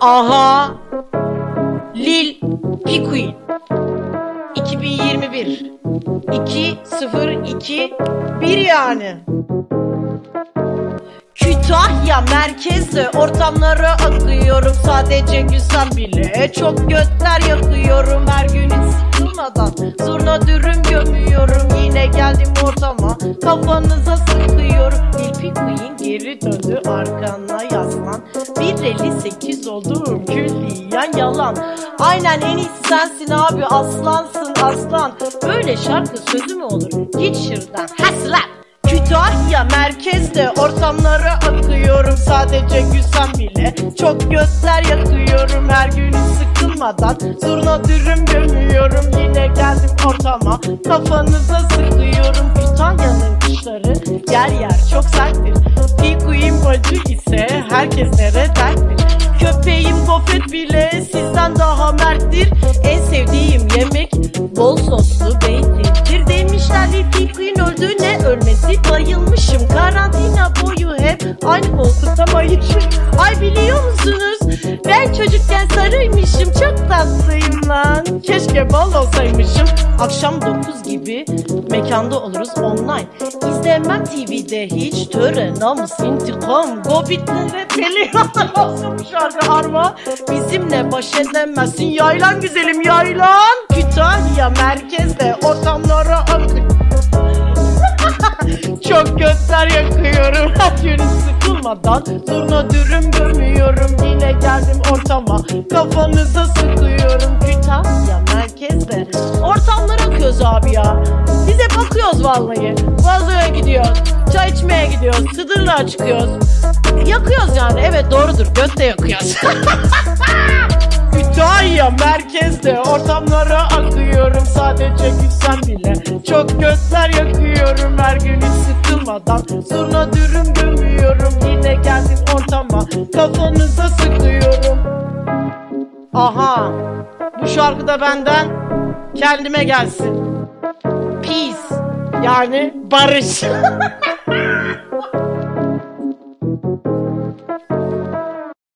Aha. Lil Pikuin. 2021. 2 0 2 1 yani. Kütahya merkezde ortamlara akıyorum sadece gülsem bile Çok götler yakıyorum her gün hiç sıkılmadan Zurna dürüm gömüyorum yine geldim ortama Kafanıza sıkıyorum Lil Queen geri döndü arkana külliyen yalan. Aynen en iyisi sensin abi aslansın aslan. Böyle şarkı sözü mü olur? Git şuradan haslan Kütahya merkezde ortamlara akıyorum. Sadece gülsem bile Çok gözler yakıyorum. Her gün sıkılmadan Zurna dürüm gömüyorum. Yine geldim ortama Kafanıza sıkıyorum. Kütahya'nın kışları yer yer çok serttir. Pikuim bacı ise herkeslere derttir bol soslu beytindir Demişler Lil Queen öldü ne ölmesi. Bayılmışım Karantina boyu hep aynı koltukta mayışım Ay biliyor musunuz? Ben çocukken sarıymışım Çok tatlıyım lan. Keşke bal olsaymışım. Akşam 9 gibi mekanda oluruz online. İzlemem TV'de hiç. Töre namus intikam. Gobitlere peliyanlar olsun bu şarkı harma Bizimle baş edemezsin. Yaylan güzelim yaylan Kütahya merkezde ortamlara akın Çok götler yakıyorum. Her gün sıkılmadan Zurna dürüm gömüyorum. Yine geldim ortama. Kafanıza sıkıyorum. Kütahya merkezde Ortamlara akıyoruz abi ya. Biz hep akıyoruz vallahi. Vazoya gidiyoruz. Çay içmeye gidiyoruz. Sıdırlığa çıkıyoruz. Yakıyoruz yani. Evet doğrudur. Göt de yakıyoruz Merkezde ortamlara akıyorum. Sadece gülsem bile Çok götler yakıyorum. Her gün hiç sıkılmadan Zurna dürüm gömüyorum. Yine geldim ortama Kafanıza sıkıyorum. Aha bu şarkı da benden kendime gelsin. Peace. Yani barış